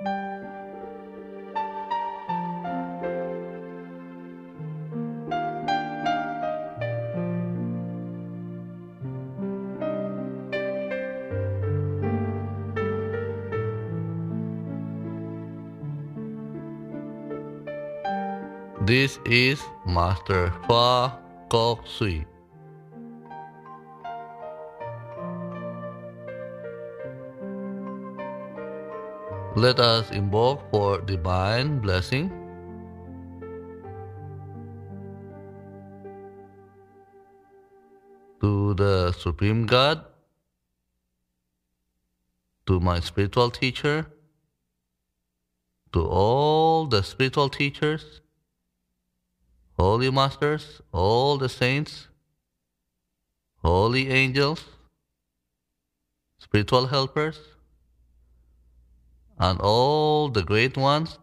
This is Master Choa Kok Sui. Let us invoke for divine blessing. To the Supreme God, to my spiritual teacher, to all the spiritual teachers, holy masters, all the saints, holy angels, spiritual helpers, and all the great ones,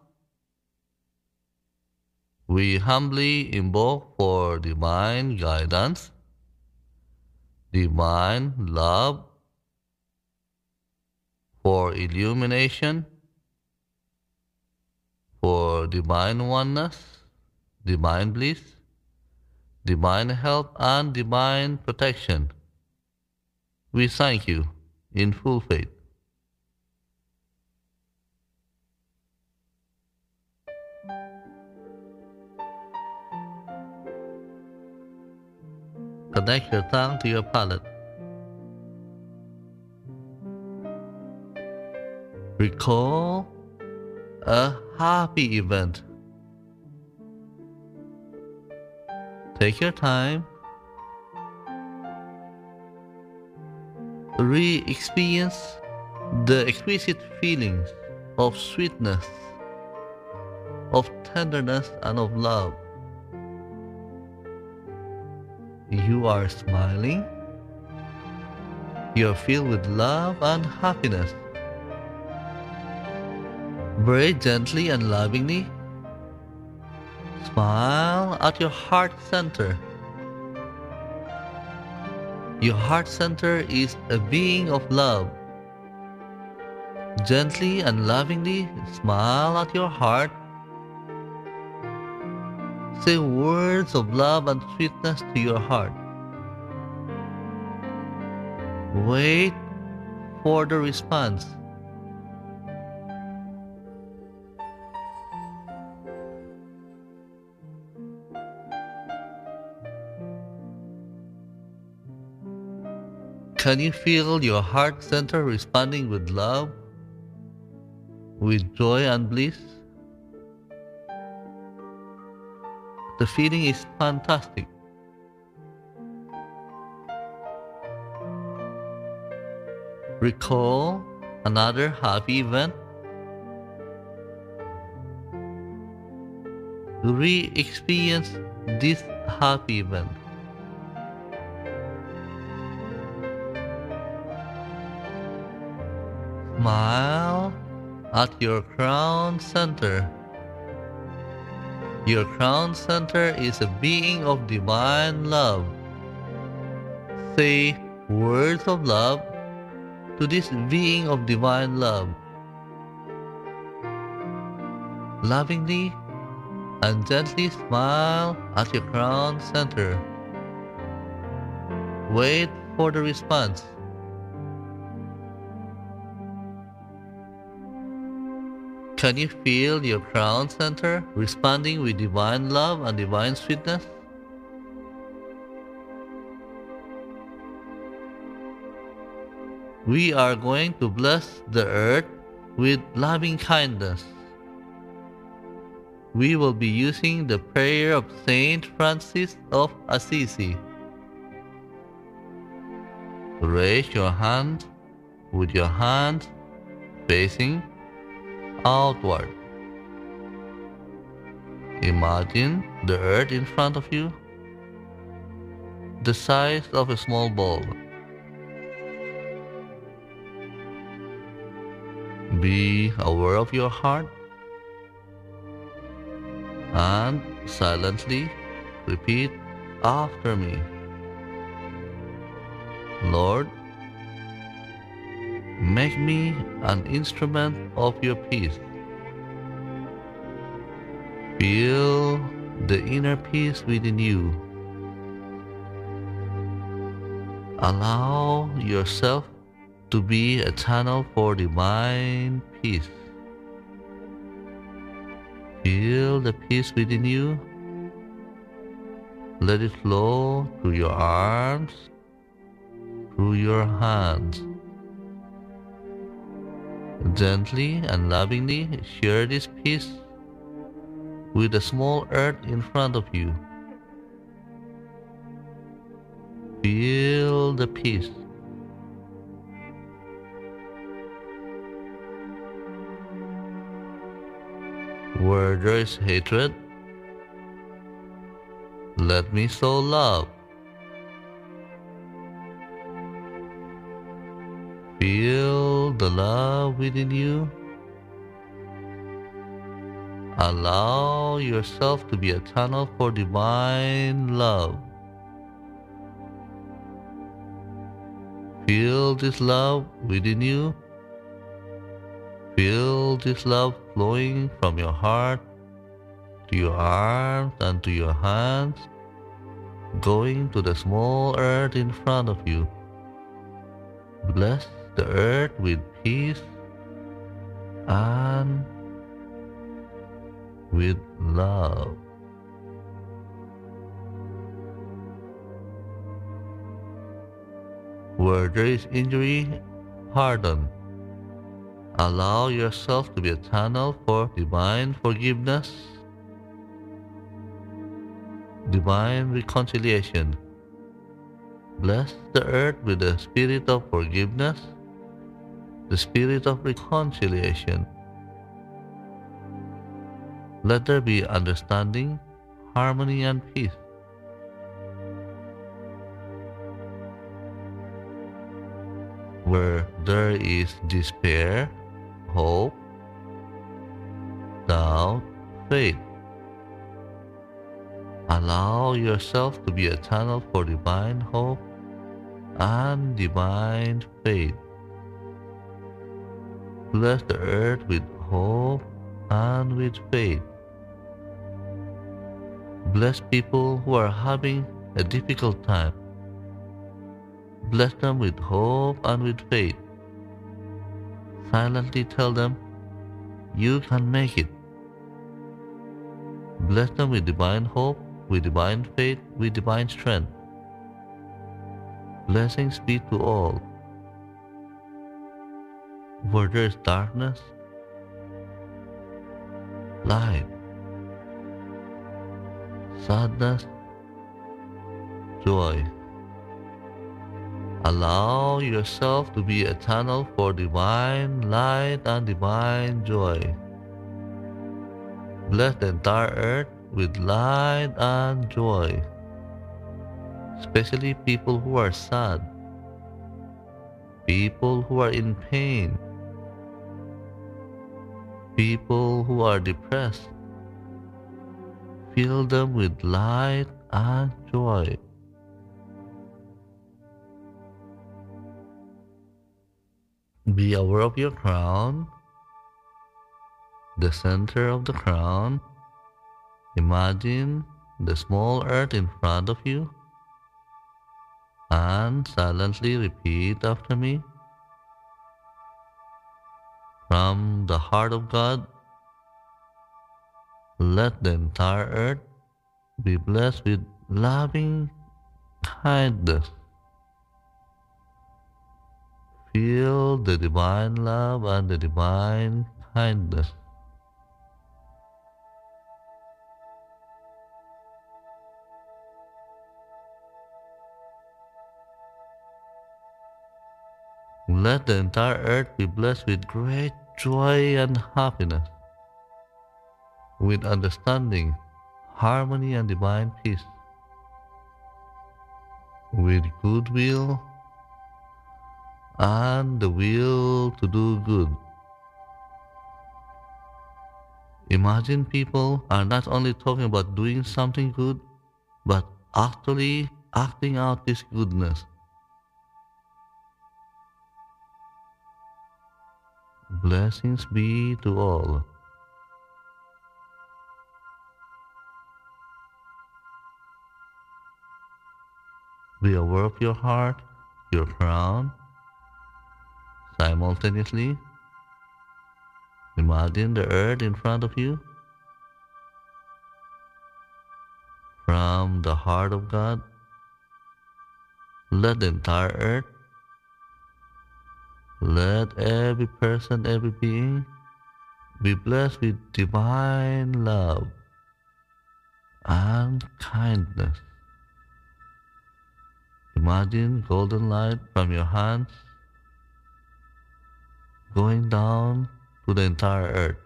we humbly invoke for divine guidance, divine love, for illumination, for divine oneness, divine bliss, divine help, and divine protection. We thank you in full faith. Connect your tongue to your palate. Recall a happy event. Take your time. Re experience the exquisite feelings of sweetness, of tenderness, and of love. You are smiling. You are filled with love and happiness. Very gently and lovingly, smile at your heart center. Your heart center is a being of love. Gently and lovingly smile at your heart. Say words of love and sweetness to your heart. Wait for the response. Can you feel your heart center responding with love, with joy and bliss? The feeling is fantastic. Recall another happy event. Re experience this happy event. Smile at your crown center. Your crown center is a being of divine love. Say words of love to this being of divine love. Lovingly and gently smile at your crown center. Wait for the response. Can you feel your crown center responding with divine love and divine sweetness? We are going to bless the earth with loving kindness. We will be using the prayer of Saint Francis of Assisi. Raise your hand with your hand facing outward. Imagine the earth in front of you, the size of a small ball. Be aware of your heart and silently repeat after me. Lord, make me an instrument of your peace. Feel the inner peace within you. Allow yourself to be a channel for divine peace. Feel the peace within you. Let it flow through your arms, through your hands. Gently and lovingly share this peace with the small earth in front of you. Feel the peace. Where there is hatred, let me sow love. Feel the love within you. Allow yourself to be a tunnel for divine love. Feel this love within you. Feel this love flowing from your heart to your arms and to your hands, going to the small earth in front of you. Bless the earth with peace and with love. Where there is injury, pardon. Allow yourself to be a channel for divine forgiveness, divine reconciliation. Bless the earth with the spirit of forgiveness, the spirit of reconciliation let there be understanding, harmony, and peace. Where there is despair, hope, doubt, faith. Allow yourself to be a channel for divine hope and divine faith. Bless the earth with hope and with faith. Bless people who are having a difficult time. Bless them with hope and with faith. Silently tell them, You can make it. Bless them with divine hope, with divine faith, with divine strength. Blessings be to all. Where there is darkness, light, sadness, joy. Allow yourself to be a channel for divine light and divine joy. Bless the entire earth with light and joy, especially people who are sad, people who are in pain, people who are depressed. Fill them with light and joy. Be aware of your crown, the center of the crown. Imagine the small earth in front of you and silently repeat after me. From the heart of God, let the entire earth be blessed with loving kindness. Feel the divine love and the divine kindness. Let the entire earth be blessed with great joy and happiness, with understanding, harmony, and divine peace, with goodwill and the will to do good. Imagine people are not only talking about doing something good, but actually acting out this goodness. Blessings be to all. Be aware of your heart, your crown. Simultaneously, imagine the earth in front of you. From the heart of God, let the entire earth let every person, every being be blessed with divine love and kindness. Imagine golden light from your hands going down to the entire earth,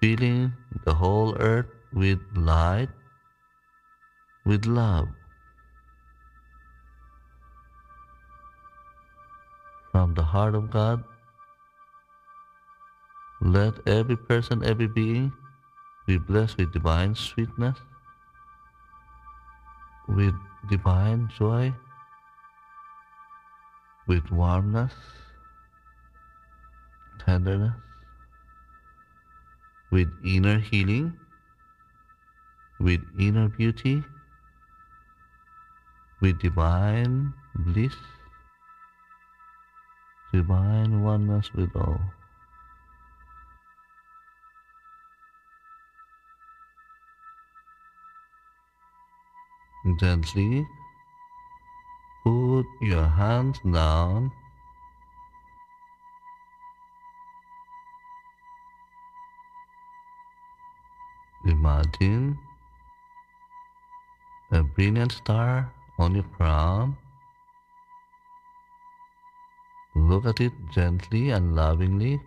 filling the whole earth with light, with love. From the heart of God, let every person, every being be blessed with divine sweetness, with divine joy, with warmness, tenderness, with inner healing, with inner beauty, with divine bliss, divine oneness with all. Gently put your hands down. Imagine a brilliant star on your crown. Look at it gently and lovingly.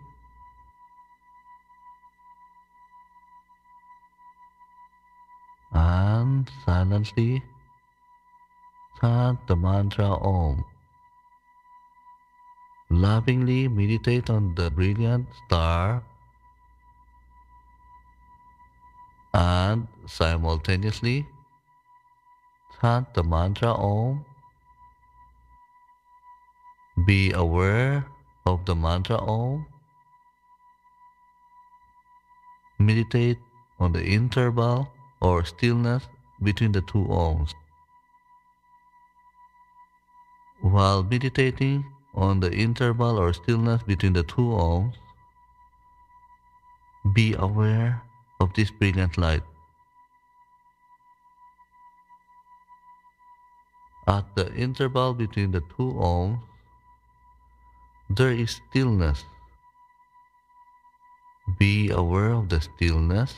and silently chant the mantra Om. Lovingly meditate on the brilliant star and simultaneously chant the mantra Om. Be aware of the mantra Om. Meditate on the interval or stillness between the two Oms. While meditating on the interval or stillness between the two Oms, be aware of this brilliant light. At the interval between the two Oms, there is stillness. Be aware of the stillness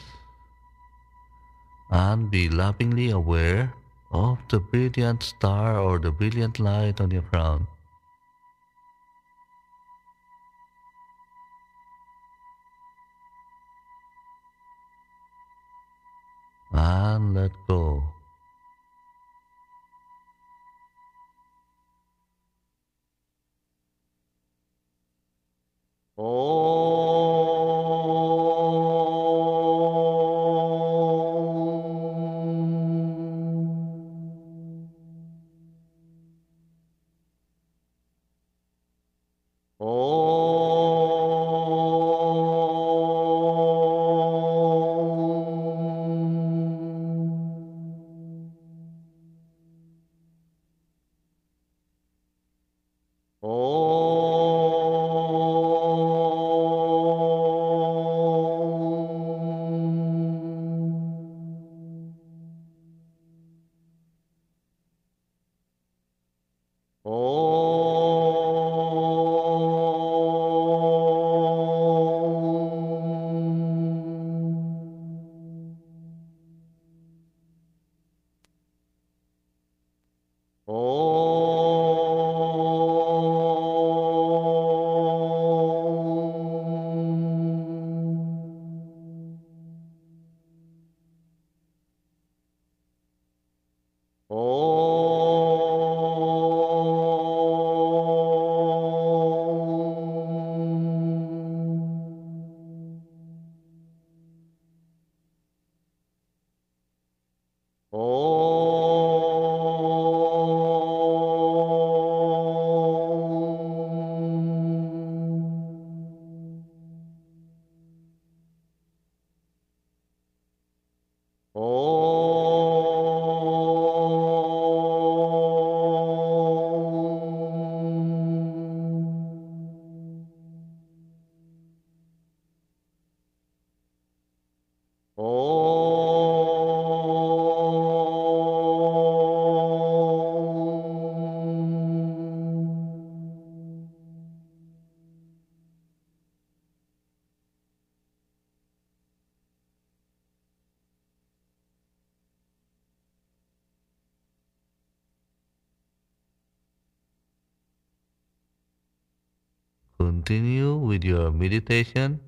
and be lovingly aware of the brilliant star or the brilliant light on your crown. And let go. 哦。Your meditation.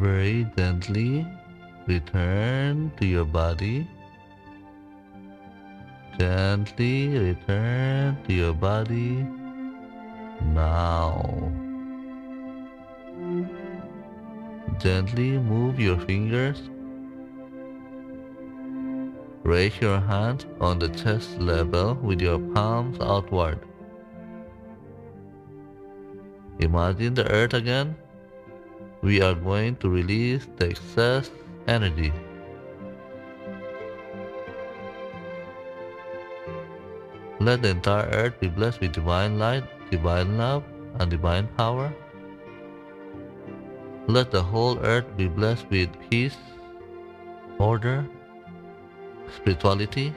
Very gently return to your body. Gently return to your body now. Gently move your fingers. Raise your hands on the chest level with your palms outward. Imagine the earth again we are going to release the excess energy. Let the entire earth be blessed with divine light, divine love, and divine power. Let the whole earth be blessed with peace, order, spirituality,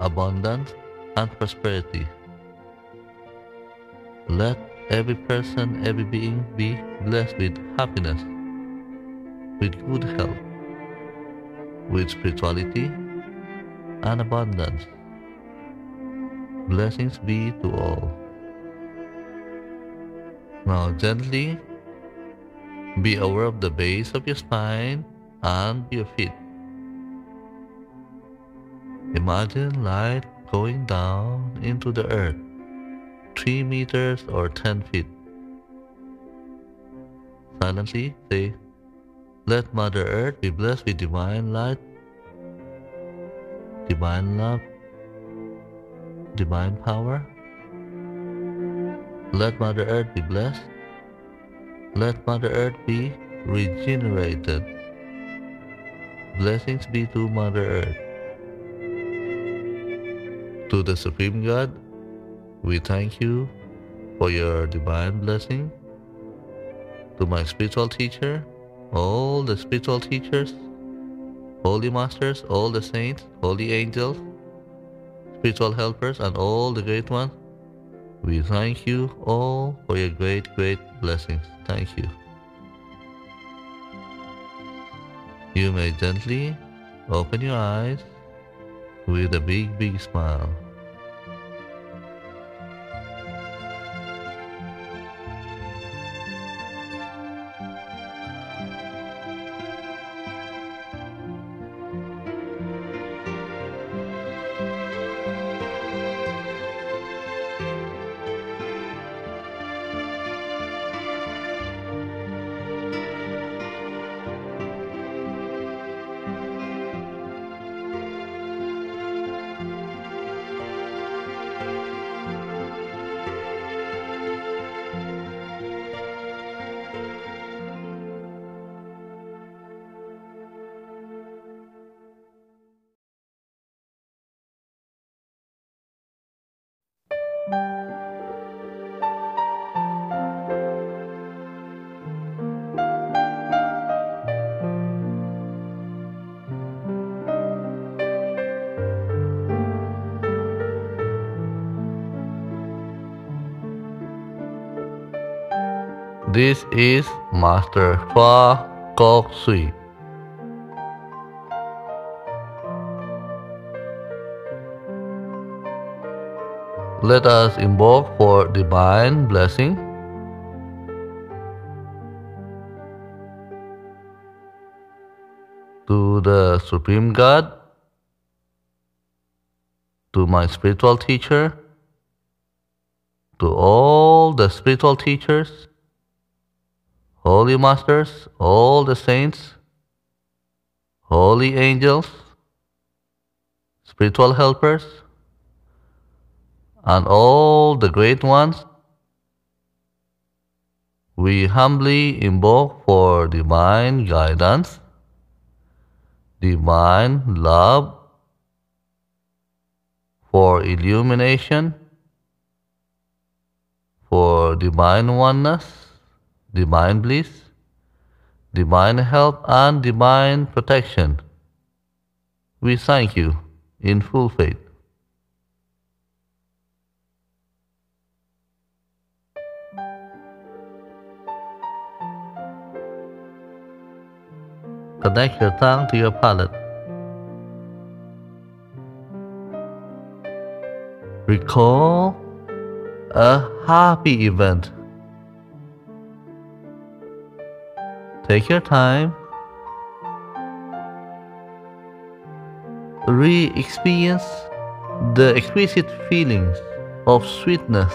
abundance, and prosperity. Let every person, every being be blessed with happiness, with good health, with spirituality and abundance. Blessings be to all. Now gently be aware of the base of your spine and your feet. Imagine light going down into the earth 3 meters or 10 feet. Silently say, Let Mother Earth be blessed with divine light, divine love, divine power. Let Mother Earth be blessed. Let Mother Earth be regenerated. Blessings be to Mother Earth. To the Supreme God, we thank you for your divine blessing. To my spiritual teacher, all the spiritual teachers, holy masters, all the saints, holy angels, spiritual helpers, and all the great ones, we thank you all for your great, great blessings. Thank you. You may gently open your eyes with a big, big smile. This is Master Choa Kok Sui. Let us invoke for divine blessing. To the Supreme God, to my spiritual teacher, to all the spiritual teachers, holy masters, all the saints, holy angels, spiritual helpers, and all the great ones, we humbly invoke for divine guidance, divine love, for illumination, for divine oneness, divine bliss, divine help, and divine protection. We thank you in full faith. Connect your tongue to your palate. Recall a happy event. Take your time. Re experience the exquisite feelings of sweetness,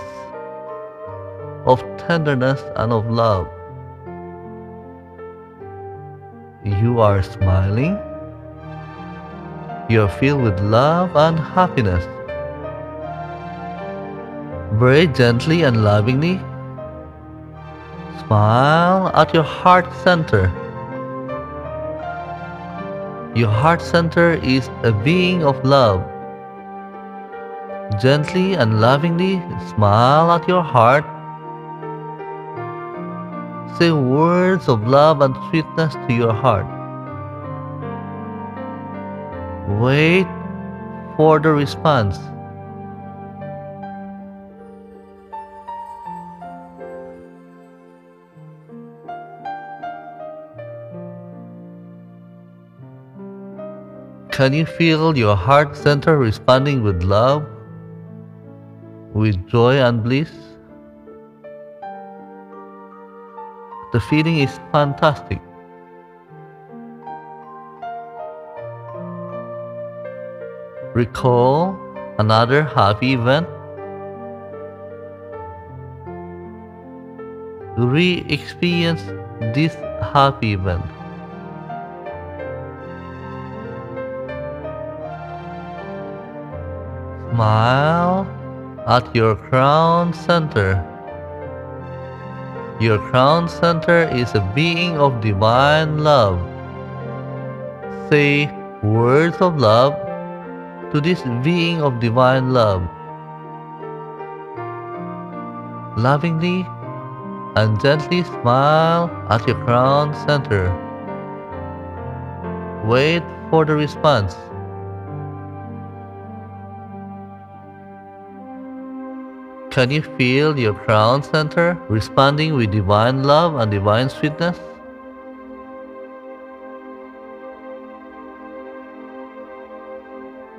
of tenderness, and of love. You are smiling. You are filled with love and happiness. Very gently and lovingly, smile at your heart center. Your heart center is a being of love. Gently and lovingly smile at your heart. Say words of love and sweetness to your heart. Wait for the response. Can you feel your heart center responding with love, with joy and bliss? The feeling is fantastic. Recall another happy event. Re experience this happy event. Smile at your crown center. Your crown center is a being of divine love. Say words of love to this being of divine love. Lovingly and gently smile at your crown center. Wait for the response. Can you feel your crown center responding with divine love and divine sweetness?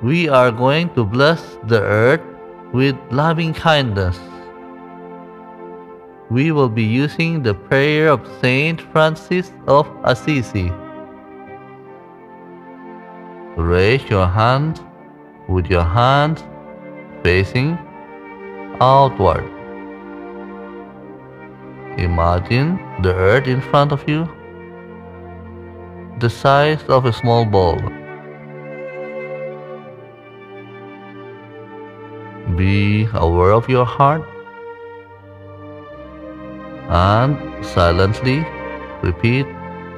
We are going to bless the earth with loving kindness. We will be using the prayer of Saint Francis of Assisi. Raise your hand with your hand facing outward. Imagine the earth in front of you, the size of a small ball. Be aware of your heart and silently repeat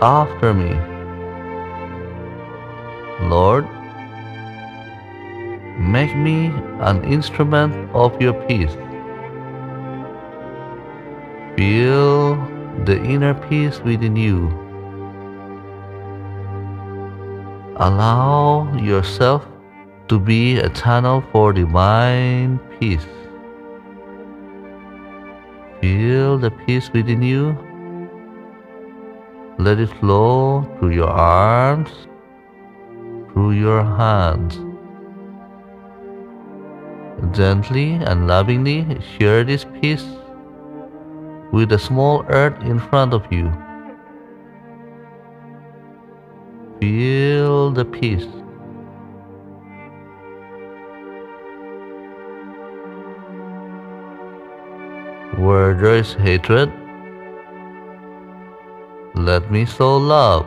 after me. Lord, make me an instrument of your peace. Feel the inner peace within you. Allow yourself to be a channel for divine peace. Feel the peace within you. Let it flow through your arms, through your hands. Gently and lovingly share this peace with the small earth in front of you. Feel the peace. Where there is hatred, let me sow love.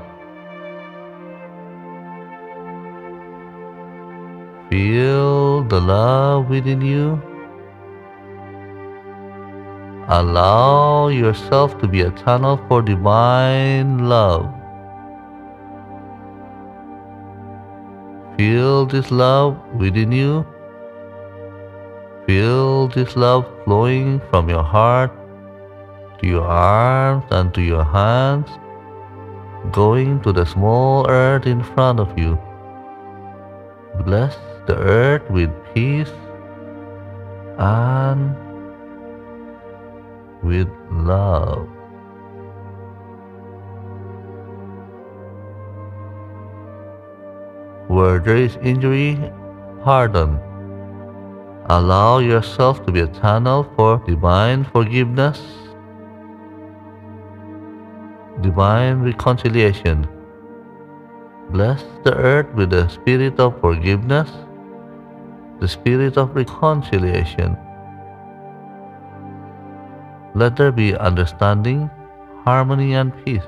Feel the love within you. Allow yourself to be a channel for divine love. Feel this love within you. Feel this love flowing from your heart to your arms and to your hands, going to the small earth in front of you. Bless the earth with peace and with love. Where there is injury, pardon. Allow yourself to be a channel for divine forgiveness, divine reconciliation. Bless the earth with the spirit of forgiveness, the spirit of reconciliation. Let there be understanding, harmony, and peace.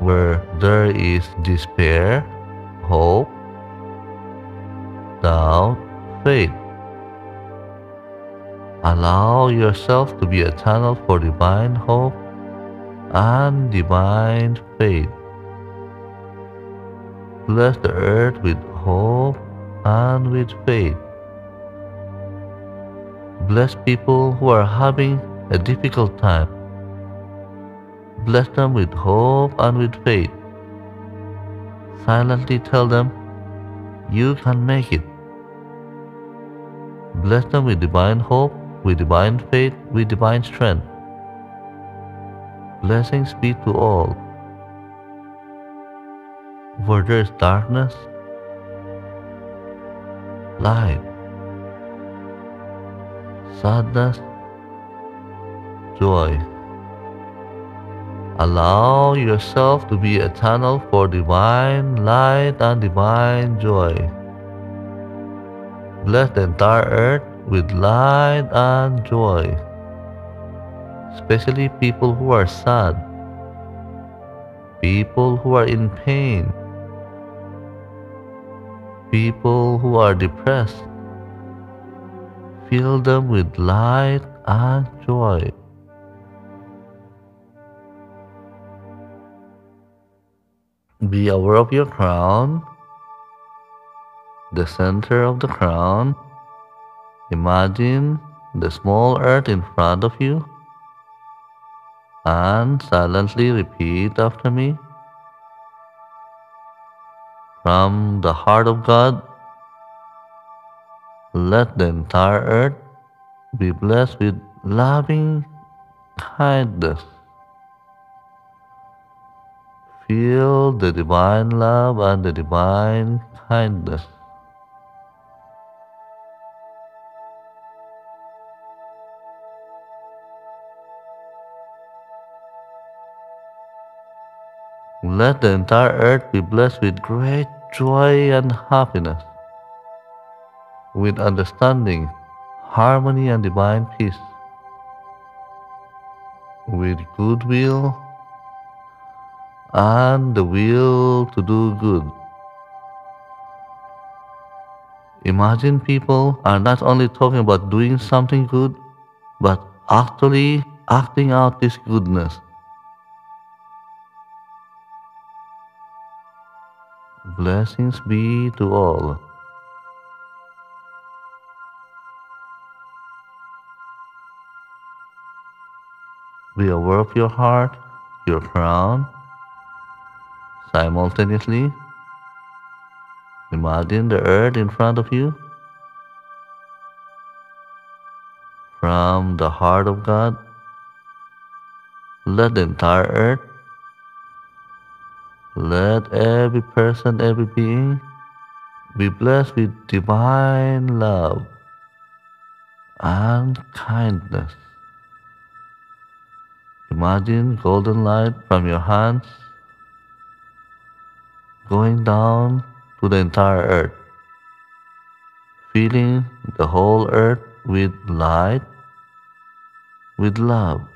Where there is despair, hope, doubt, faith. Allow yourself to be a channel for divine hope and divine faith. Bless the earth with hope and with faith. Bless people who are having a difficult time. Bless them with hope and with faith. Silently tell them, You can make it. Bless them with divine hope, with divine faith, with divine strength. Blessings be to all. Where there is darkness, light, sadness, joy. Allow yourself to be a channel for divine light and divine joy. Bless the entire earth with light and joy, especially people who are sad, people who are in pain, people who are depressed. Fill them with light and joy. Be aware of your crown, the center of the crown. Imagine the small earth in front of you and silently repeat after me. From the heart of God, let the entire earth be blessed with loving kindness. feel the divine love and the divine kindness. Let the entire earth be blessed with great joy and happiness, with understanding, harmony, and divine peace, with goodwill and the will to do good. Imagine people are not only talking about doing something good, but actually acting out this goodness. Blessings be to all. Be aware of your heart, your crown. Simultaneously, imagine the earth in front of you. From the heart of God, let the entire earth let every person, every being be blessed with divine love and kindness. Imagine golden light from your hands going down to the entire earth, filling the whole earth with light, with love.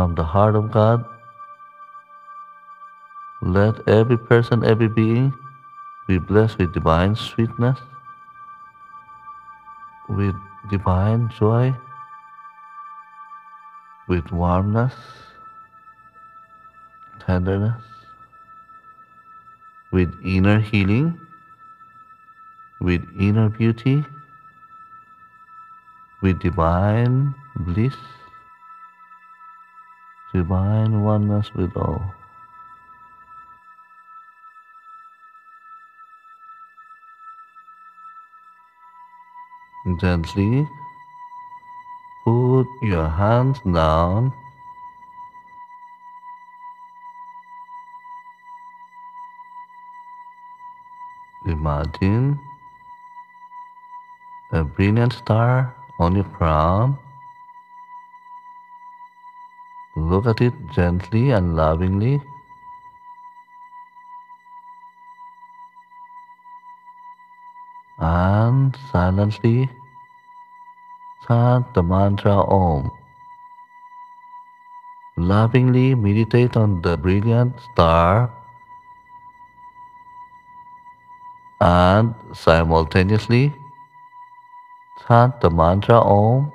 From the heart of God. Let every person, every being be blessed with divine sweetness, with divine joy, with warmness, tenderness, with inner healing, with inner beauty, with divine bliss divine oneness with all. Gently put your hands down. Imagine a brilliant star on your crown. Look at it gently and lovingly. And silently chant the mantra Om. Lovingly meditate on the brilliant star and simultaneously chant the mantra Om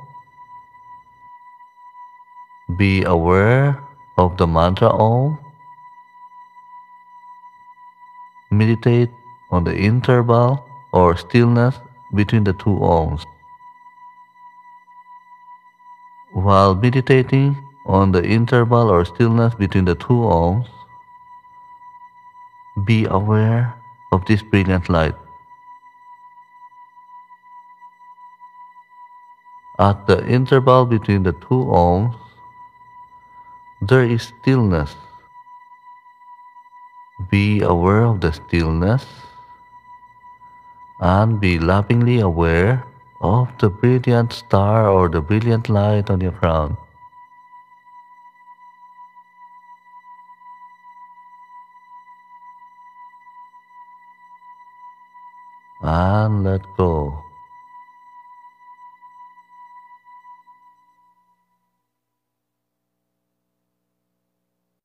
be aware of the mantra Om. Meditate on the interval or stillness between the two Oms. While meditating on the interval or stillness between the two Oms, be aware of this brilliant light. At the interval between the two Oms, there is stillness. Be aware of the stillness and be lovingly aware of the brilliant star or the brilliant light on your crown. And let go.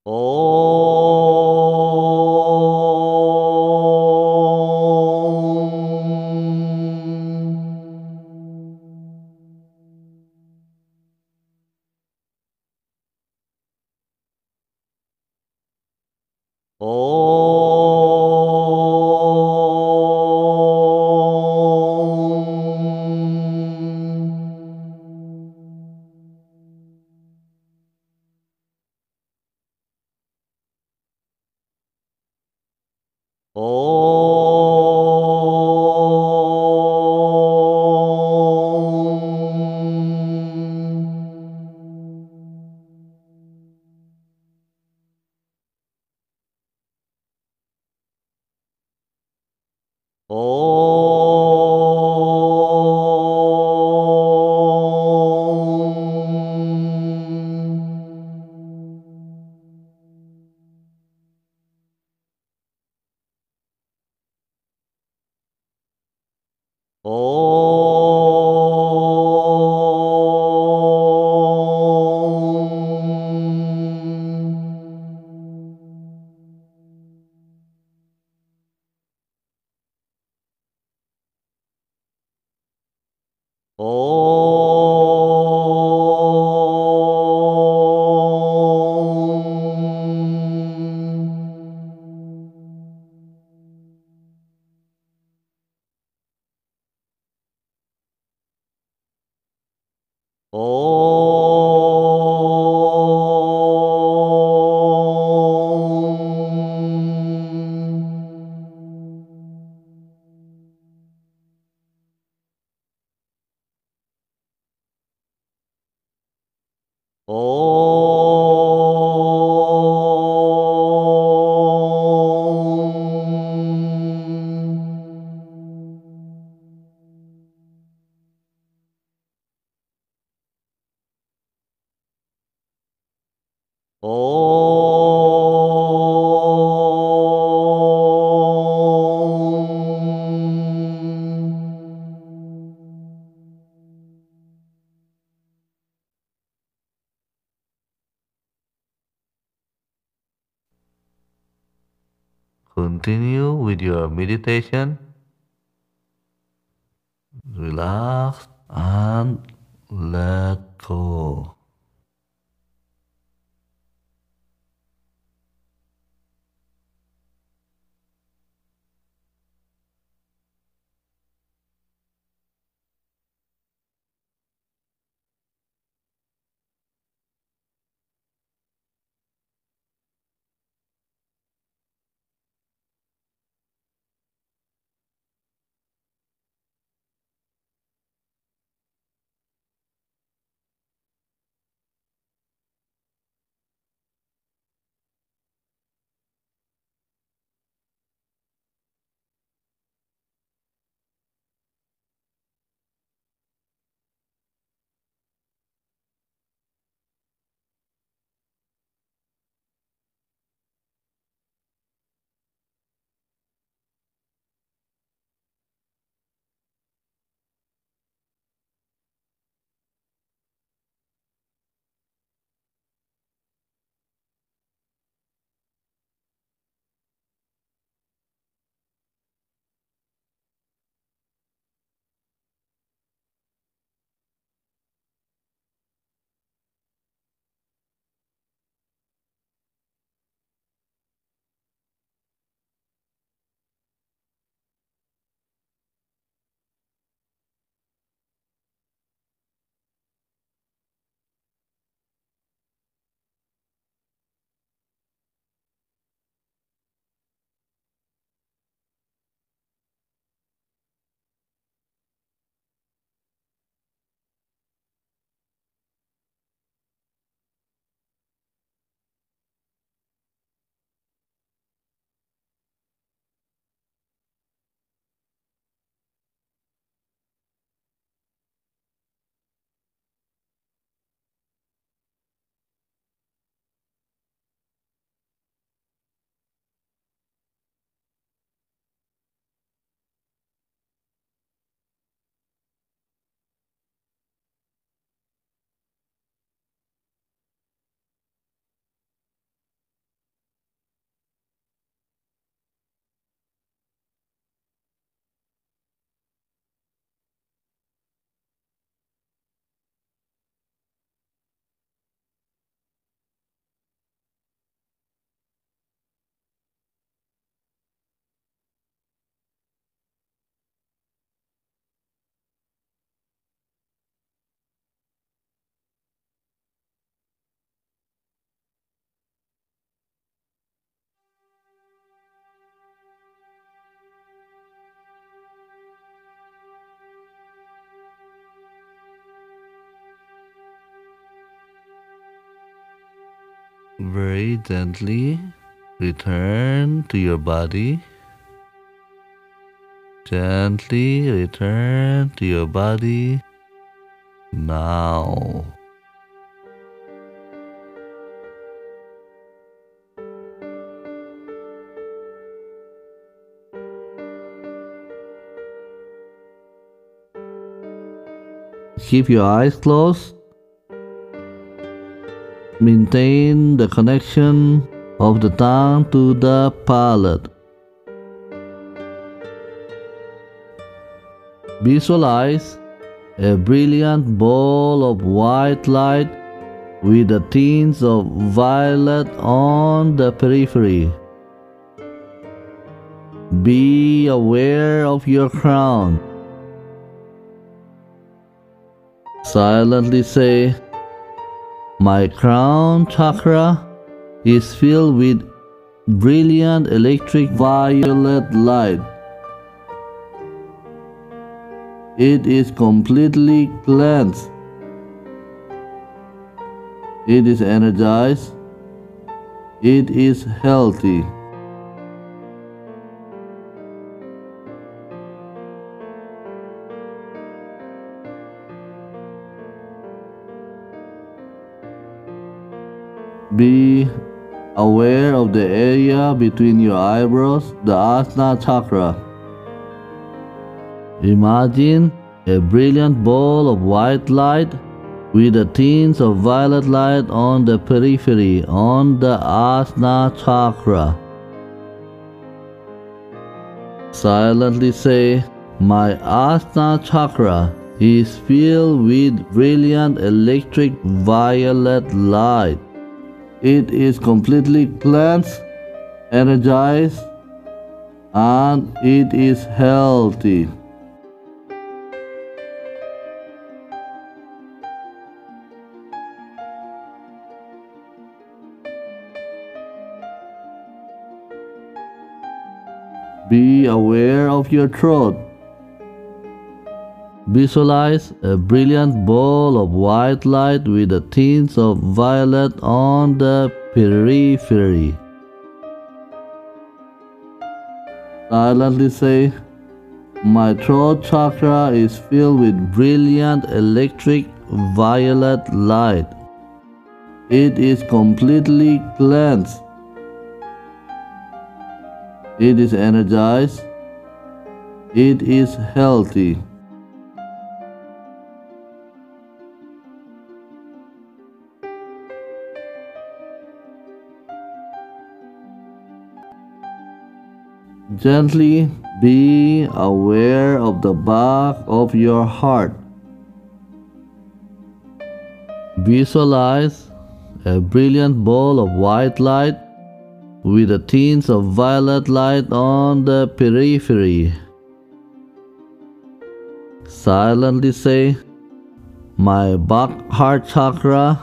오. Meditation. Very gently return to your body, Gently return to your body now. Keep your eyes closed. Maintain the connection of the tongue to the palate. Visualize a brilliant ball of white light with the tints of violet on the periphery. Be aware of your crown. Silently say, My crown chakra is filled with brilliant electric violet light. It is completely cleansed. It is energized. It is healthy. Be aware of the area between your eyebrows, the Ajna chakra. Imagine a brilliant ball of white light with a tinge of violet light on the periphery on the Ajna chakra. Silently say, My Ajna chakra is filled with brilliant electric violet light. It is completely cleansed, energized, and it is healthy. Be aware of your throat. Visualize a brilliant ball of white light with the tints of violet on the periphery. Silently say, My throat chakra is filled with brilliant electric violet light. It is completely cleansed it is energized, it is healthy. Gently be aware of the back of your heart. Visualize a brilliant ball of white light with the tints of violet light on the periphery. Silently say, My back heart chakra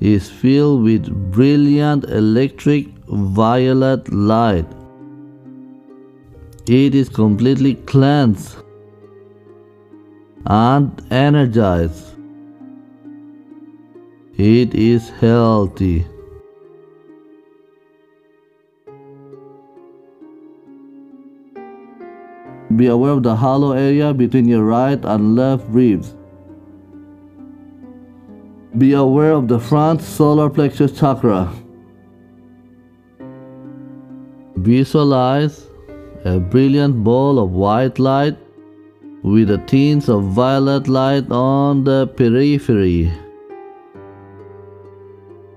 is filled with brilliant electric violet light. It is completely cleansed and energized. It is healthy. Be aware of the hollow area between your right and left ribs. Be aware of the front solar plexus chakra. Visualize a brilliant ball of white light with a tints of violet light on the periphery.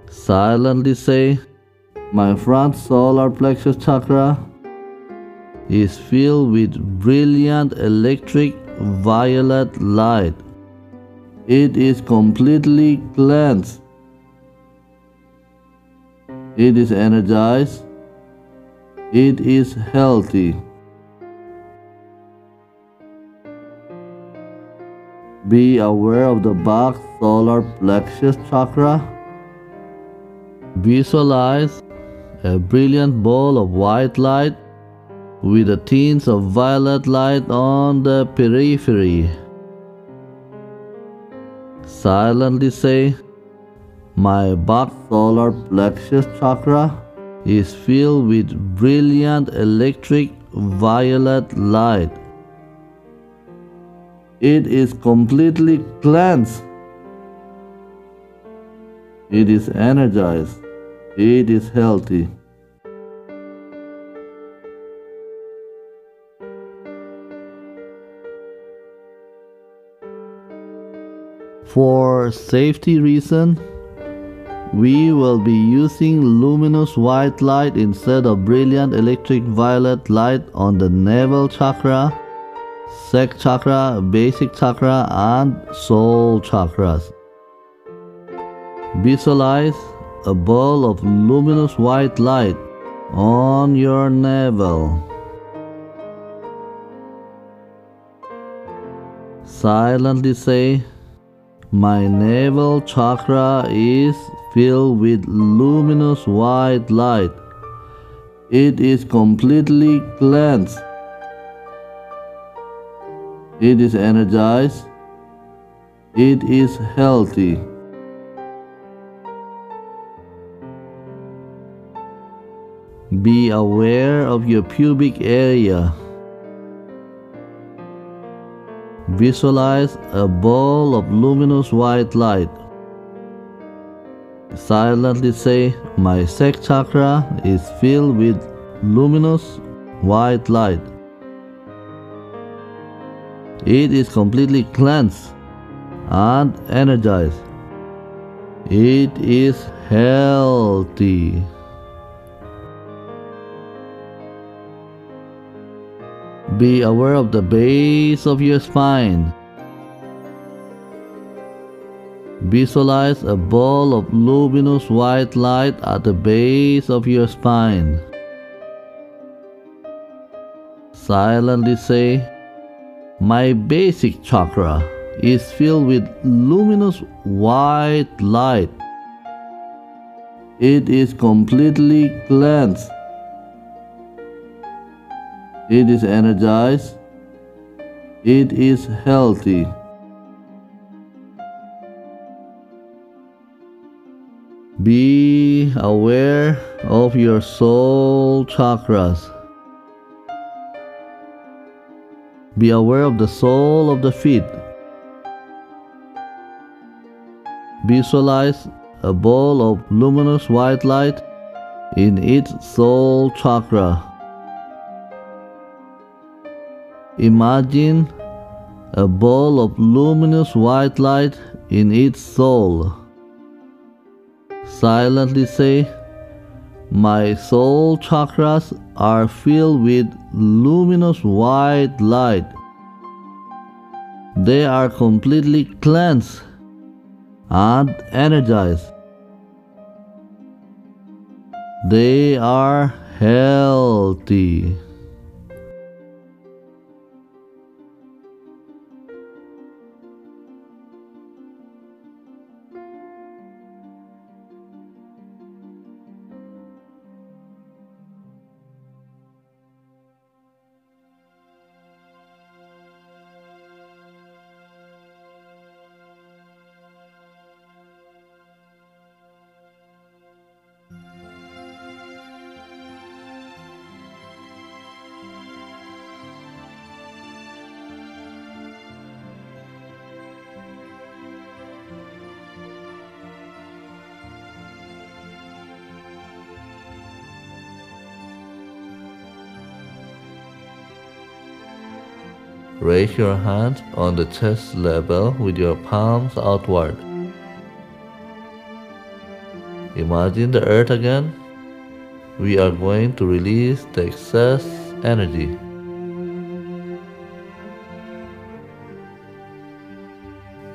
Silently say, My front solar plexus chakra is filled with brilliant electric violet light. It is completely cleansed. It is energized. It is healthy. Be aware of the back solar plexus chakra. Visualize a brilliant ball of white light with the tints of violet light on the periphery. Silently say, My back solar plexus chakra is filled with brilliant electric violet light. It is completely cleansed. It is energized. It is healthy. For safety reason, we will be using luminous white light instead of brilliant electric violet light on the navel chakra, sacral chakra, basic chakra, and sole chakras. Visualize a ball of luminous white light on your navel. Silently say, My navel chakra is filled with luminous white light. It is completely cleansed. It is energized. It is healthy. Be aware of your pubic area. Visualize a ball of luminous white light. Silently say, My sacral chakra is filled with luminous white light. It is completely cleansed and energized. It is healthy. Be aware of the base of your spine. Visualize a ball of luminous white light at the base of your spine. Silently say, My basic chakra is filled with luminous white light. It is completely cleansed. It is energized. It is healthy. Be aware of your sole chakras. Be aware of the sole of the feet. Visualize a ball of luminous white light in its sole chakra. Imagine a ball of luminous white light in its sole. Silently say, My sole chakras are filled with luminous white light. They are completely cleansed and energized. They are healthy. Raise your hands on the chest level with your palms outward. Imagine the earth again. We are going to release the excess energy.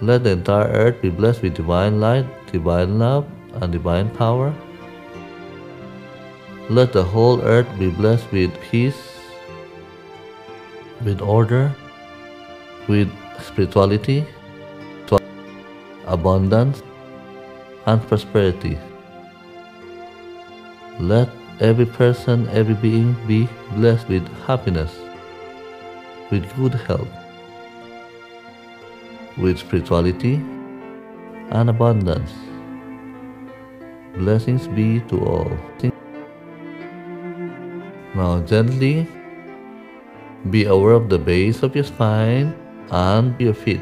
Let the entire earth be blessed with divine light, divine love, and divine power. Let the whole earth be blessed with peace, with order, with spirituality, abundance, and prosperity. Let every person, every being be blessed with happiness, with good health, with spirituality and abundance. Blessings be to all. Now gently Be aware of the base of your spine and your feet.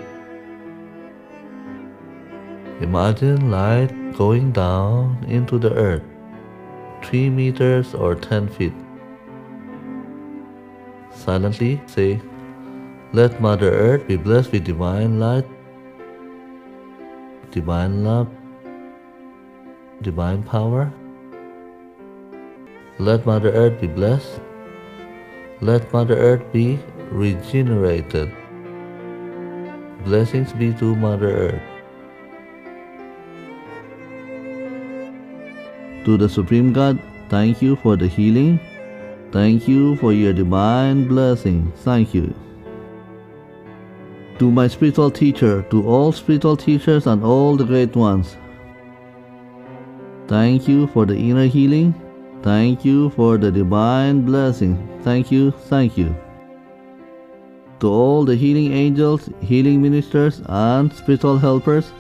Imagine light going down into the earth, 3 meters or 10 feet. Silently say, Let Mother Earth be blessed with divine light, divine love, divine power. Let Mother Earth be blessed. Let Mother Earth be regenerated. Blessings be to Mother Earth. To the Supreme God, thank you for the healing. Thank you for your divine blessing. Thank you. To my spiritual teacher, to all spiritual teachers and all the great ones, thank you for the inner healing. Thank you for the divine blessing. Thank you, thank you. To all the healing angels, healing ministers, and spiritual helpers,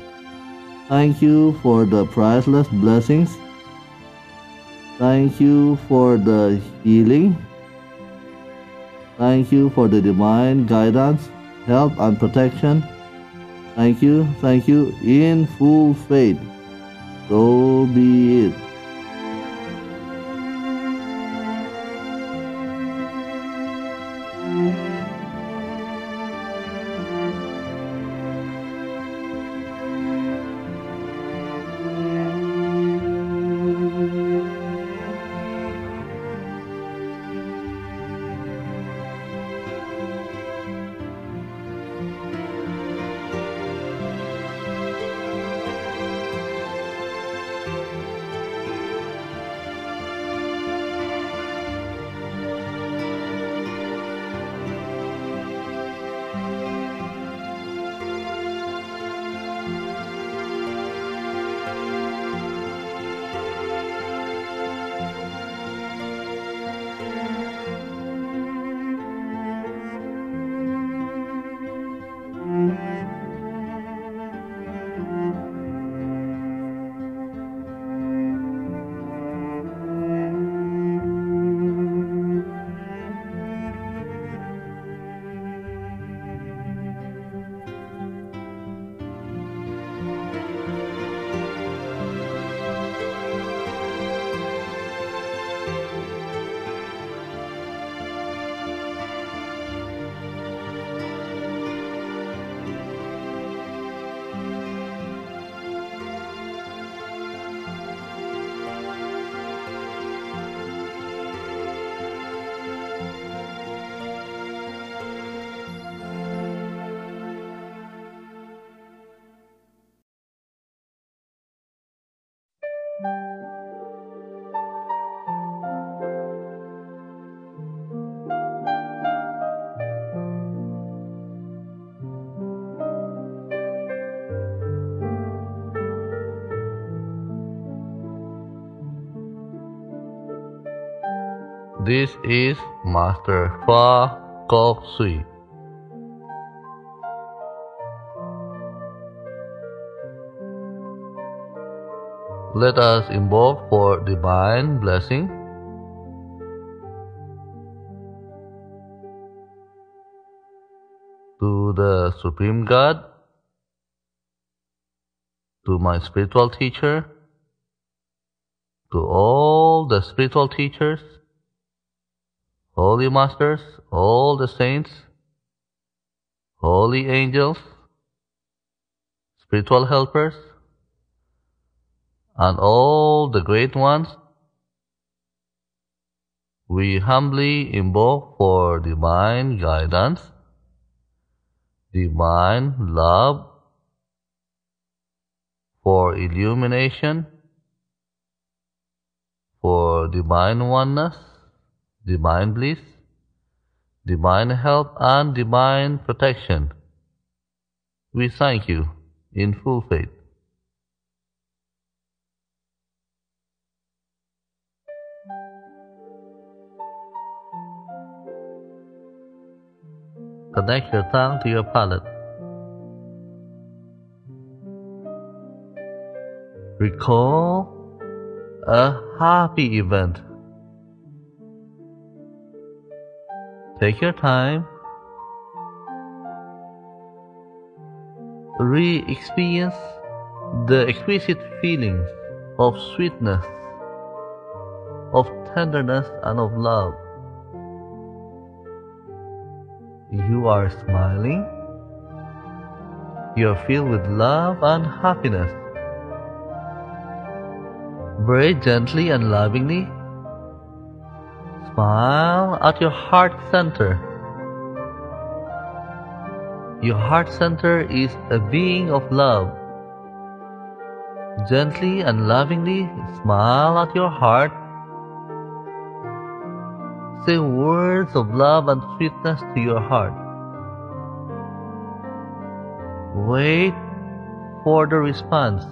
thank you for the priceless blessings. Thank you for the healing. Thank you for the divine guidance, help, and protection. Thank you, thank you in full faith. So be it. This is Master Choa Kok Sui. Let us invoke for divine blessing. To the Supreme God, to my spiritual teacher, to all the spiritual teachers, holy masters, all the saints, holy angels, spiritual helpers, and all the great ones, we humbly invoke for divine guidance, divine love, for illumination, for divine oneness, divine bliss, divine help, and divine protection. We thank you in full faith. Connect your tongue to your palate. Recall a happy event. Take your time. Re experience the exquisite feelings of sweetness, of tenderness, and of love. You are smiling. You are filled with love and happiness. Very gently and lovingly, smile at your heart center. Your heart center is a being of love. Gently and lovingly smile at your heart. Say words of love and sweetness to your heart. Wait for the response.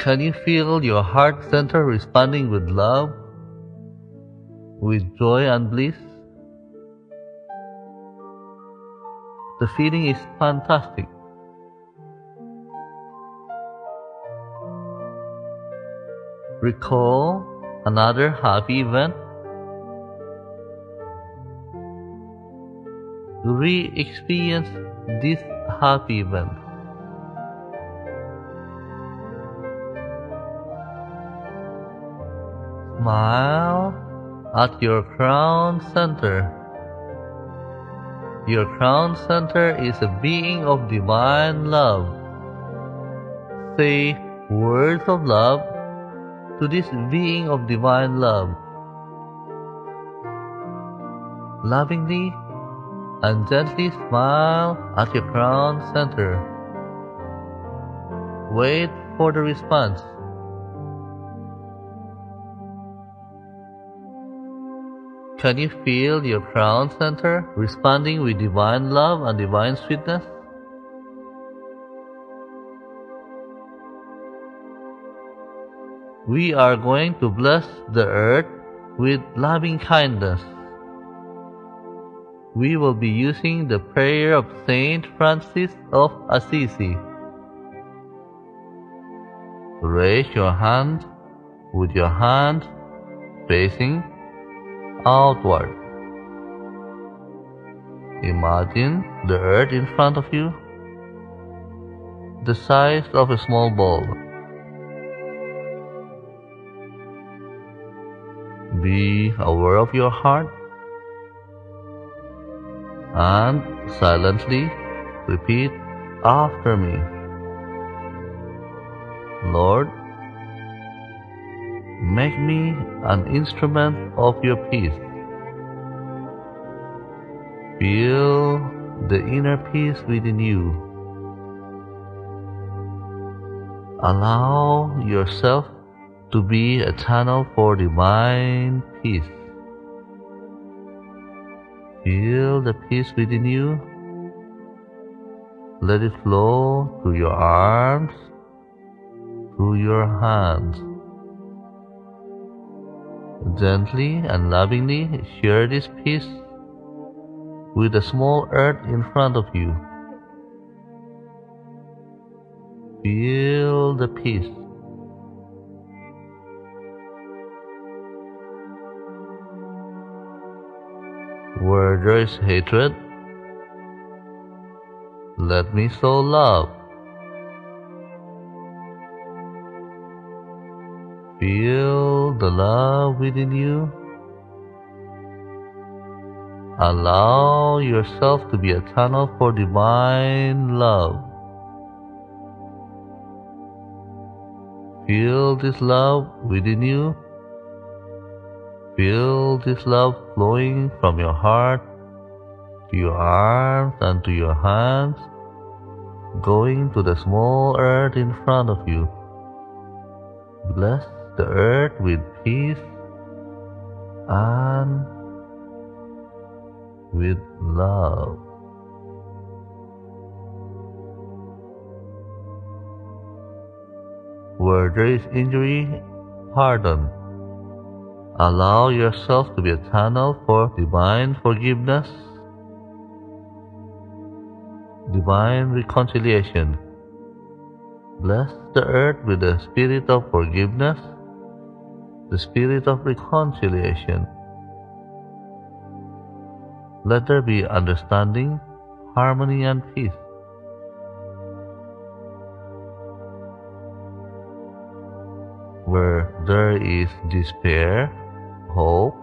Can you feel your heart center responding with love, with joy and bliss? The feeling is fantastic. Recall another happy event. Re experience this happy event. Smile at your crown center. Your crown center is a being of divine love. Say words of love to this being of divine love. Lovingly and gently smile at your crown center. Wait for the response. Can you feel your crown center responding with divine love and divine sweetness? We are going to bless the earth with loving kindness. We will be using the prayer of Saint Francis of Assisi. Raise your hand with your hand facing outward. Imagine the earth in front of you, the size of a small ball. Be aware of your heart and silently repeat after me. Lord, make me an instrument of your peace. Feel the inner peace within you. Allow yourself to be a channel for divine peace. Feel the peace within you. Let it flow through your arms, through your hands. Gently and lovingly share this peace with the small earth in front of you. Feel the peace. Where there is hatred, let me sow love. Feel the love within you. Allow yourself to be a channel for divine love. Feel this love within you. Feel this love flowing from your heart to your arms and to your hands, going to the small earth in front of you. Bless the earth with peace and with love. Where there is injury, pardon. Allow yourself to be a channel for divine forgiveness. divine reconciliation. Bless the earth with the spirit of forgiveness, the spirit of reconciliation. Let there be understanding, harmony, and peace. Where there is despair, hope,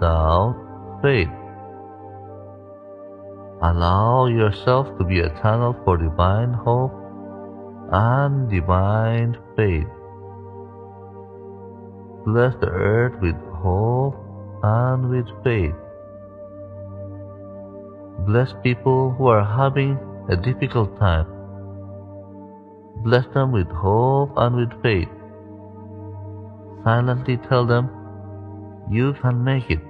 doubt, faith. Allow yourself to be a channel for divine hope and divine faith. Bless the earth with hope and with faith. Bless people who are having a difficult time. Bless them with hope and with faith. Silently tell them, you can make it.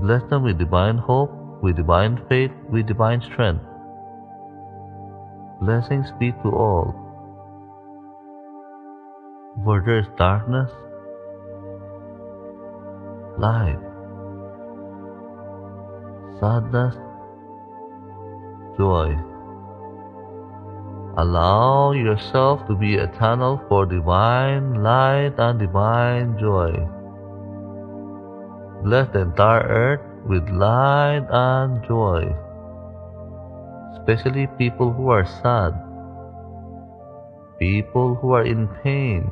Bless them with divine hope, with divine faith, with divine strength. Blessings be to all. Where there is darkness, light, sadness, joy. Allow yourself to be a channel for divine light and divine joy. Bless the entire earth with light and joy especially people who are sad, people who are in pain,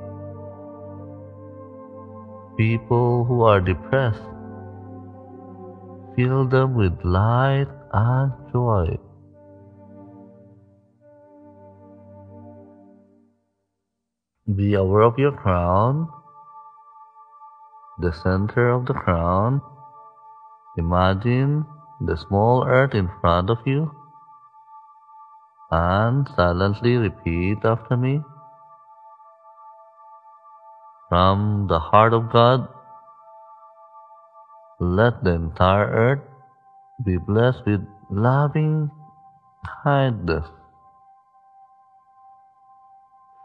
people who are depressed. Fill them with light and joy. Be aware of your crown, the center of the crown. Imagine the small earth in front of you and silently repeat after me. From the heart of God, let the entire earth be blessed with loving kindness.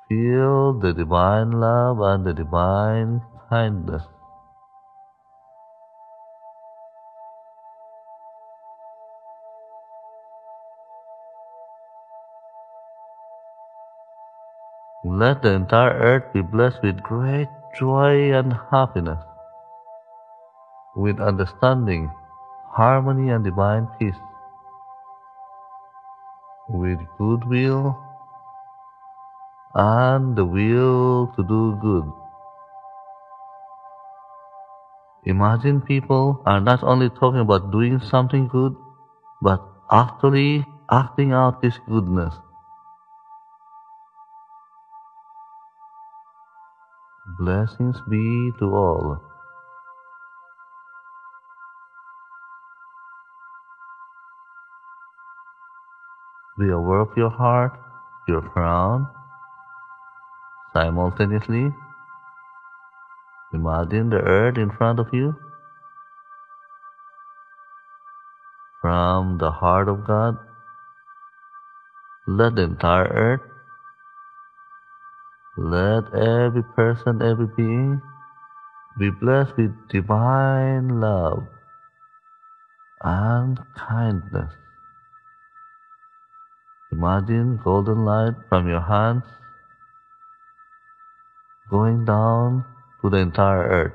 Feel the divine love and the divine kindness. Let the entire earth be blessed with great joy and happiness, with understanding, harmony, and divine peace, with goodwill and the will to do good. Imagine people are not only talking about doing something good, but actually acting out this goodness. Blessings be to all. Be aware of your heart, your crown. Simultaneously, imagine the earth in front of you. From the heart of God, let the entire earth let every person, every being be blessed with divine love and kindness. Imagine golden light from your hands going down to the entire earth,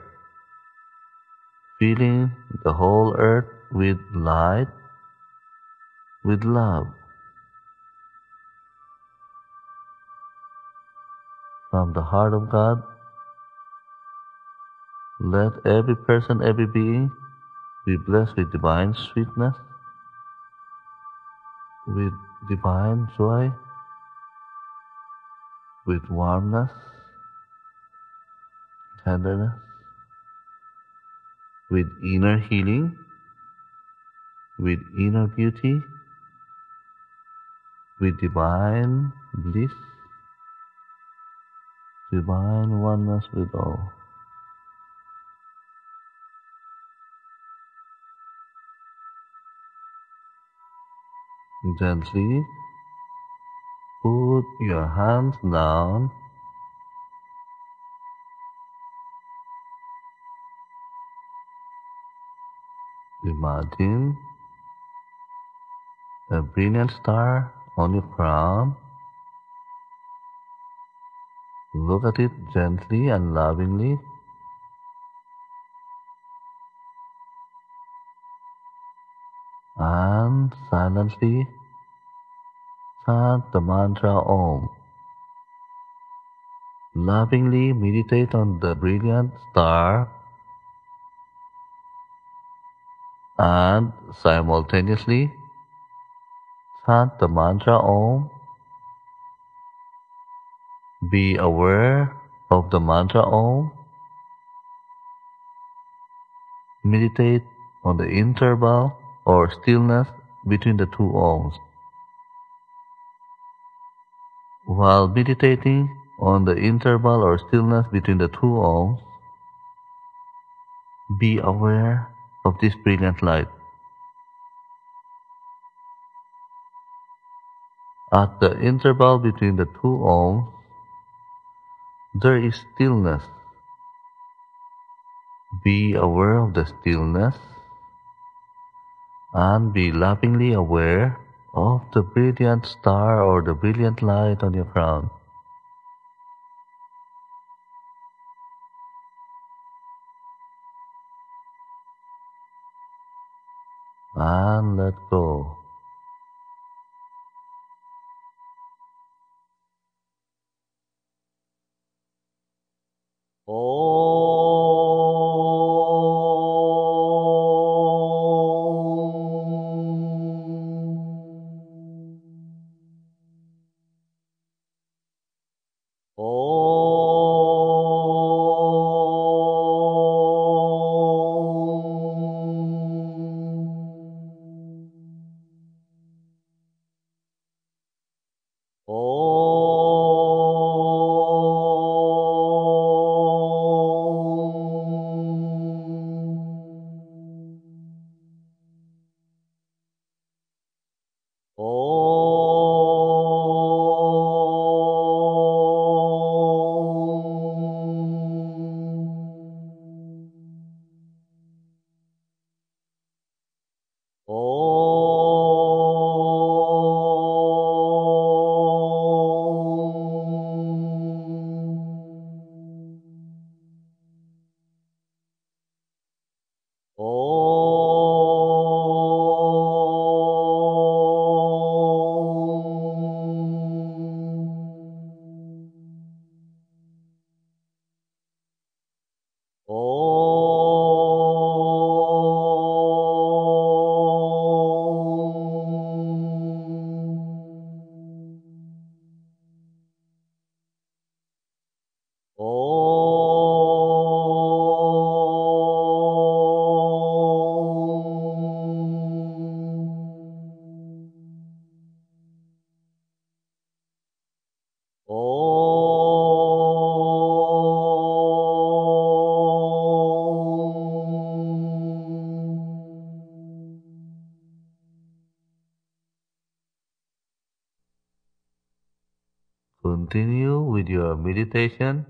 filling the whole earth with light, with love. From the heart of God. Let every person, every being be blessed with divine sweetness, with divine joy, with warmness, tenderness, with inner healing, with inner beauty, with divine bliss divine oneness with all. Gently put your hands down. Imagine a brilliant star on your crown. Look at it gently and lovingly. And silently chant the mantra Om. Lovingly meditate on the brilliant star and simultaneously chant the mantra Om. Be aware of the mantra Om. Meditate on the interval or stillness between the two Oms. While meditating on the interval or stillness between the two Oms, be aware of this brilliant light. At the interval between the two Oms, there is stillness. Be aware of the stillness and be lovingly aware of the brilliant star or the brilliant light on your crown. And let go. O meditation.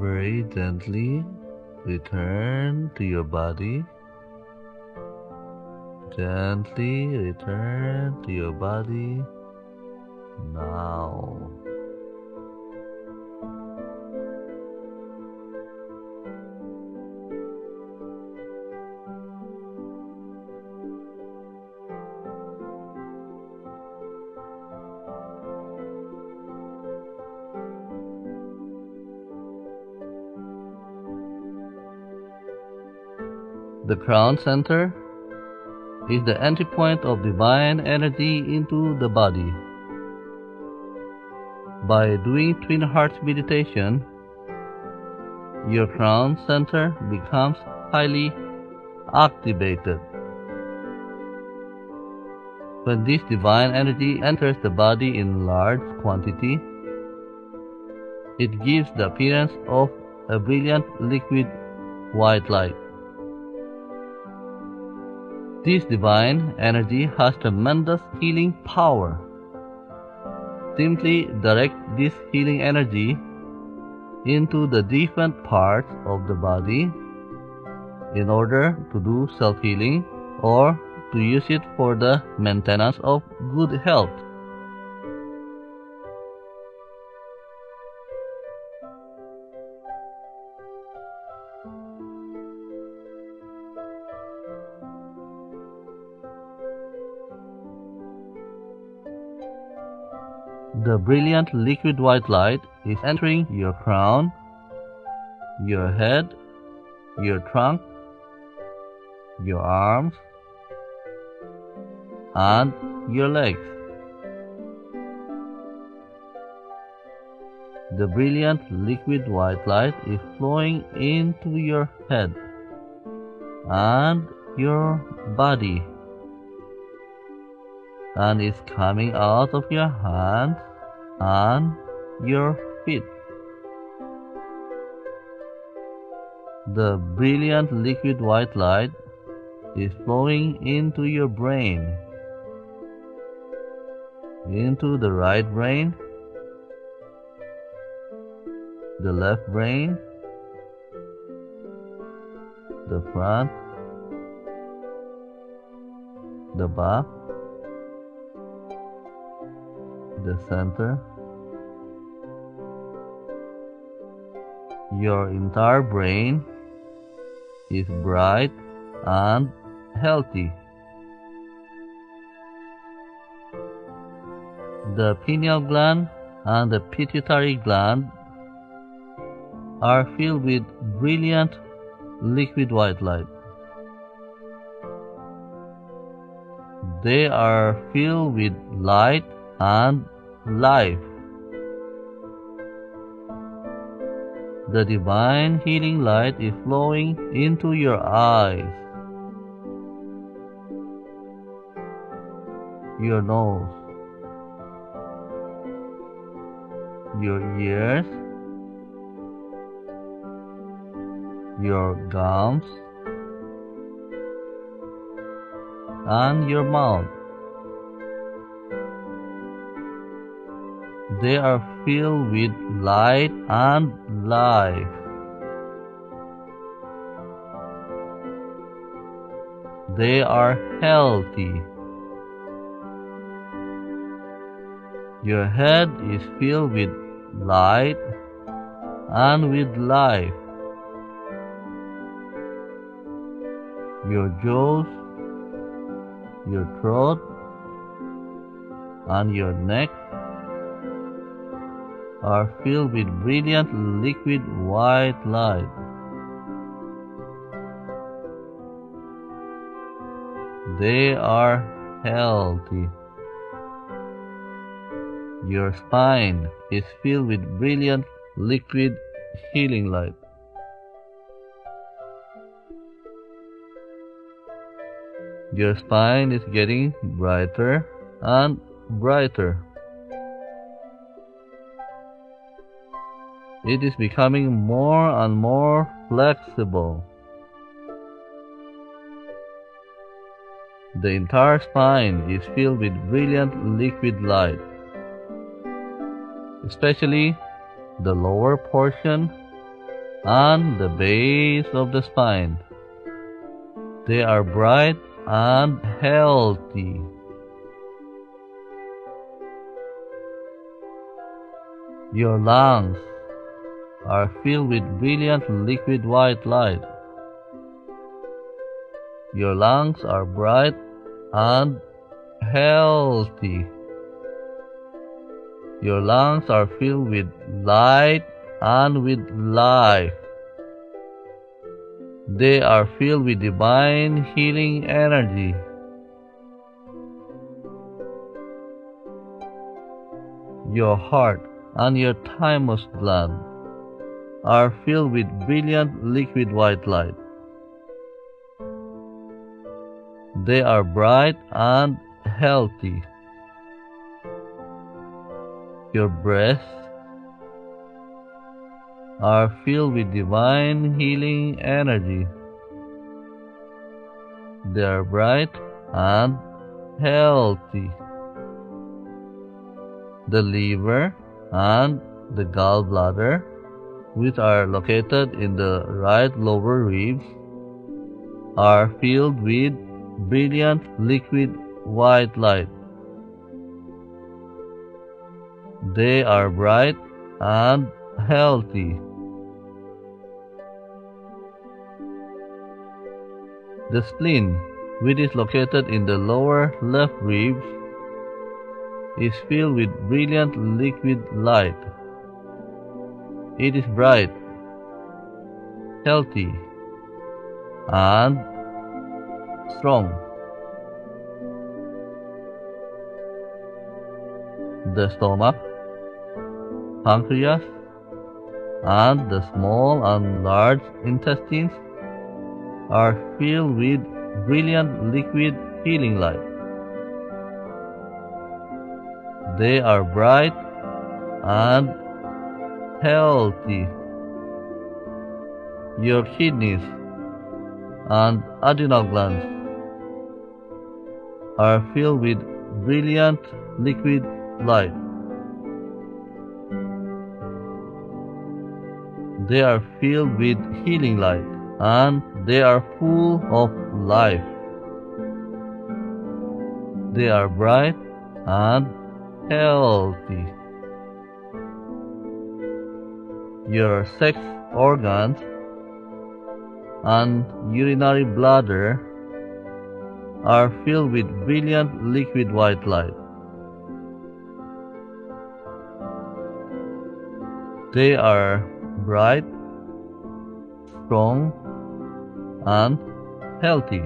Very gently return to your body. Gently return to your body now. The crown center is the entry point of divine energy into the body. By doing Twin Hearts meditation, your crown center becomes highly activated. When this divine energy enters the body in large quantity, it gives the appearance of a brilliant liquid white light. This divine energy has tremendous healing power. Simply direct this healing energy into the different parts of the body in order to do self healing or to use it for the maintenance of good health. The brilliant liquid white light is entering your crown, your head, your trunk, your arms, and your legs. The brilliant liquid white light is flowing into your head and your body and is coming out of your hands and your feet. The brilliant liquid white light is flowing into your brain, into the right brain, the left brain, the front, the back, the center. Your entire brain is bright and healthy. The pineal gland and the pituitary gland are filled with brilliant liquid white light. They are filled with light and life. The divine healing light is flowing into your eyes, your nose, your ears, your gums, and your mouth. They are filled with light and life. They are healthy. Your head is filled with light and with life. Your jaws, your throat, and your neck are filled with brilliant liquid white light. They are healthy. Your spine is filled with brilliant liquid healing light. Your spine is getting brighter and brighter. It is becoming more and more flexible. The entire spine is filled with brilliant liquid light, especially the lower portion and the base of the spine. They are bright and healthy. Your lungs are filled with brilliant liquid white light. Your lungs are bright and healthy. Your lungs are filled with light and with life. They are filled with divine healing energy. Your heart and your thymus gland are filled with brilliant liquid white light. They are bright and healthy. Your breath are filled with divine healing energy. They are bright and healthy. The liver and the gallbladder, which are located in the right lower ribs, are filled with brilliant liquid white light. They are bright and healthy. The spleen, which is located in the lower left ribs, is filled with brilliant liquid light. It is bright, healthy, and strong. The stomach, pancreas, and the small and large intestines are filled with brilliant liquid healing light. They are bright and healthy. Your kidneys and adrenal glands are filled with brilliant liquid light. They are filled with healing light and they are full of life. They are bright and healthy. Your sex organs and urinary bladder are filled with brilliant liquid white light. They are bright, strong, and healthy.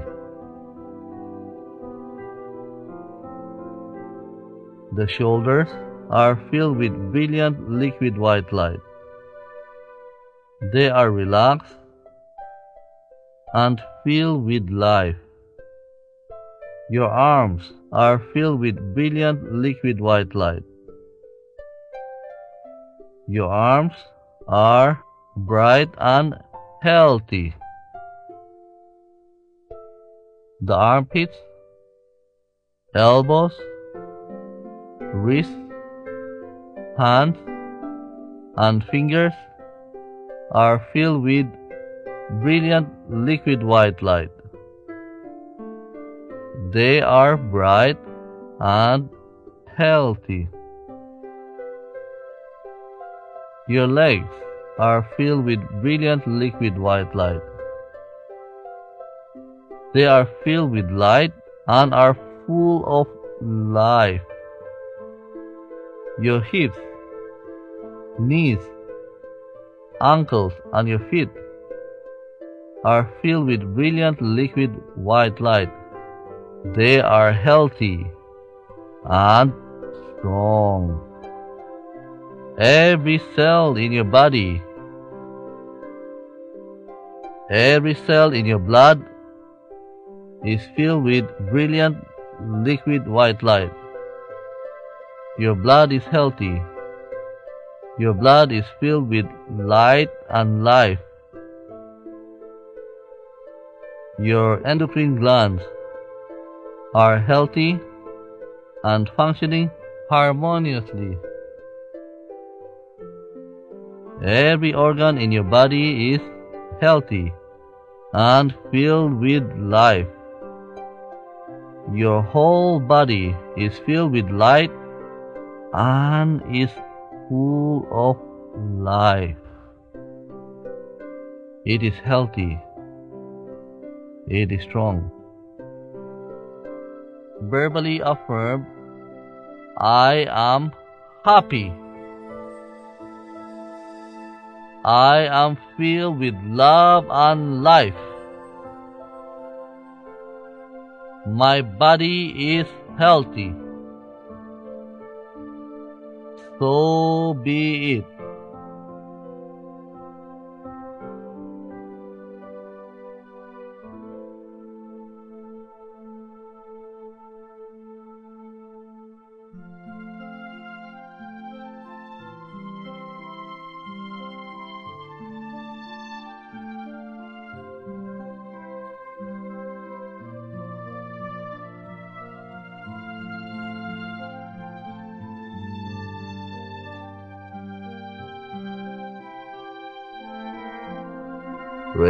The shoulders are filled with brilliant liquid white light. They are relaxed and filled with life. Your arms are filled with brilliant liquid white light. Your arms are bright and healthy. The armpits, elbows, wrists, hands, and fingers are filled with brilliant liquid white light. They are bright and healthy. Your legs are filled with brilliant liquid white light. They are filled with light and are full of life. Your hips, knees, ankles, and your feet are filled with brilliant liquid white light. They are healthy and strong. Every cell in your body, every cell in your blood is filled with brilliant liquid white light. Your blood is healthy. Your blood is filled with light and life. Your endocrine glands are healthy and functioning harmoniously. Every organ in your body is healthy and filled with life. Your whole body is filled with light and is full of life. It is healthy. It is strong. Verbally affirm, I am happy. I am filled with love and life. My body is healthy. So be it.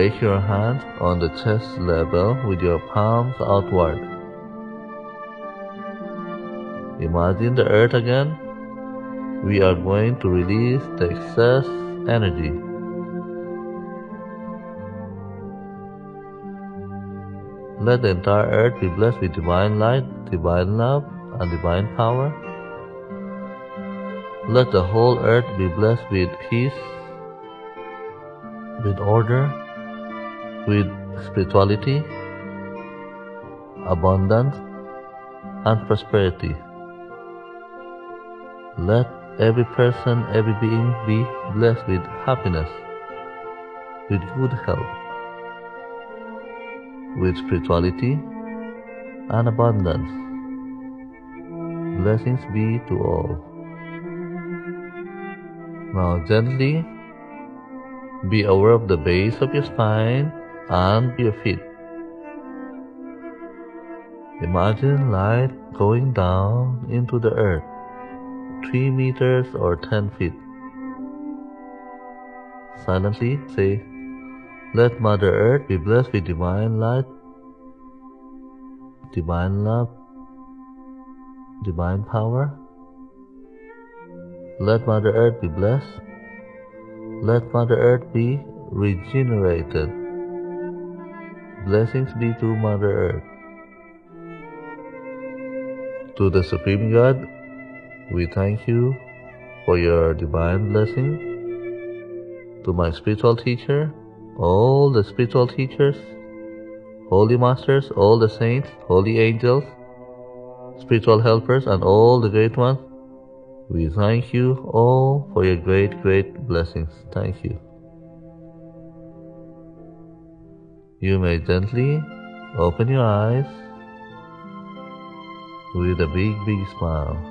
Raise your hands on the chest level with your palms outward. Imagine the earth again. We are going to release the excess energy. Let the entire earth be blessed with divine light, divine love, and divine power. Let the whole earth be blessed with peace, with order, with spirituality, abundance, and prosperity. Let every person, every being be blessed with happiness, with good health, with spirituality and abundance. Blessings be to all. Now gently be aware of the base of your spine and your feet. Imagine light going down into the earth, 3 meters or 10 feet. Silently say, Let Mother Earth be blessed with divine light, divine love, divine power. Let Mother Earth be blessed. Let Mother Earth be regenerated. Blessings be to Mother Earth. To the Supreme God, we thank you for your divine blessing. To my spiritual teacher, all the spiritual teachers, holy masters, all the saints, holy angels, spiritual helpers, and all the great ones, we thank you all for your great, great blessings. Thank you. You may gently open your eyes with a big, big smile.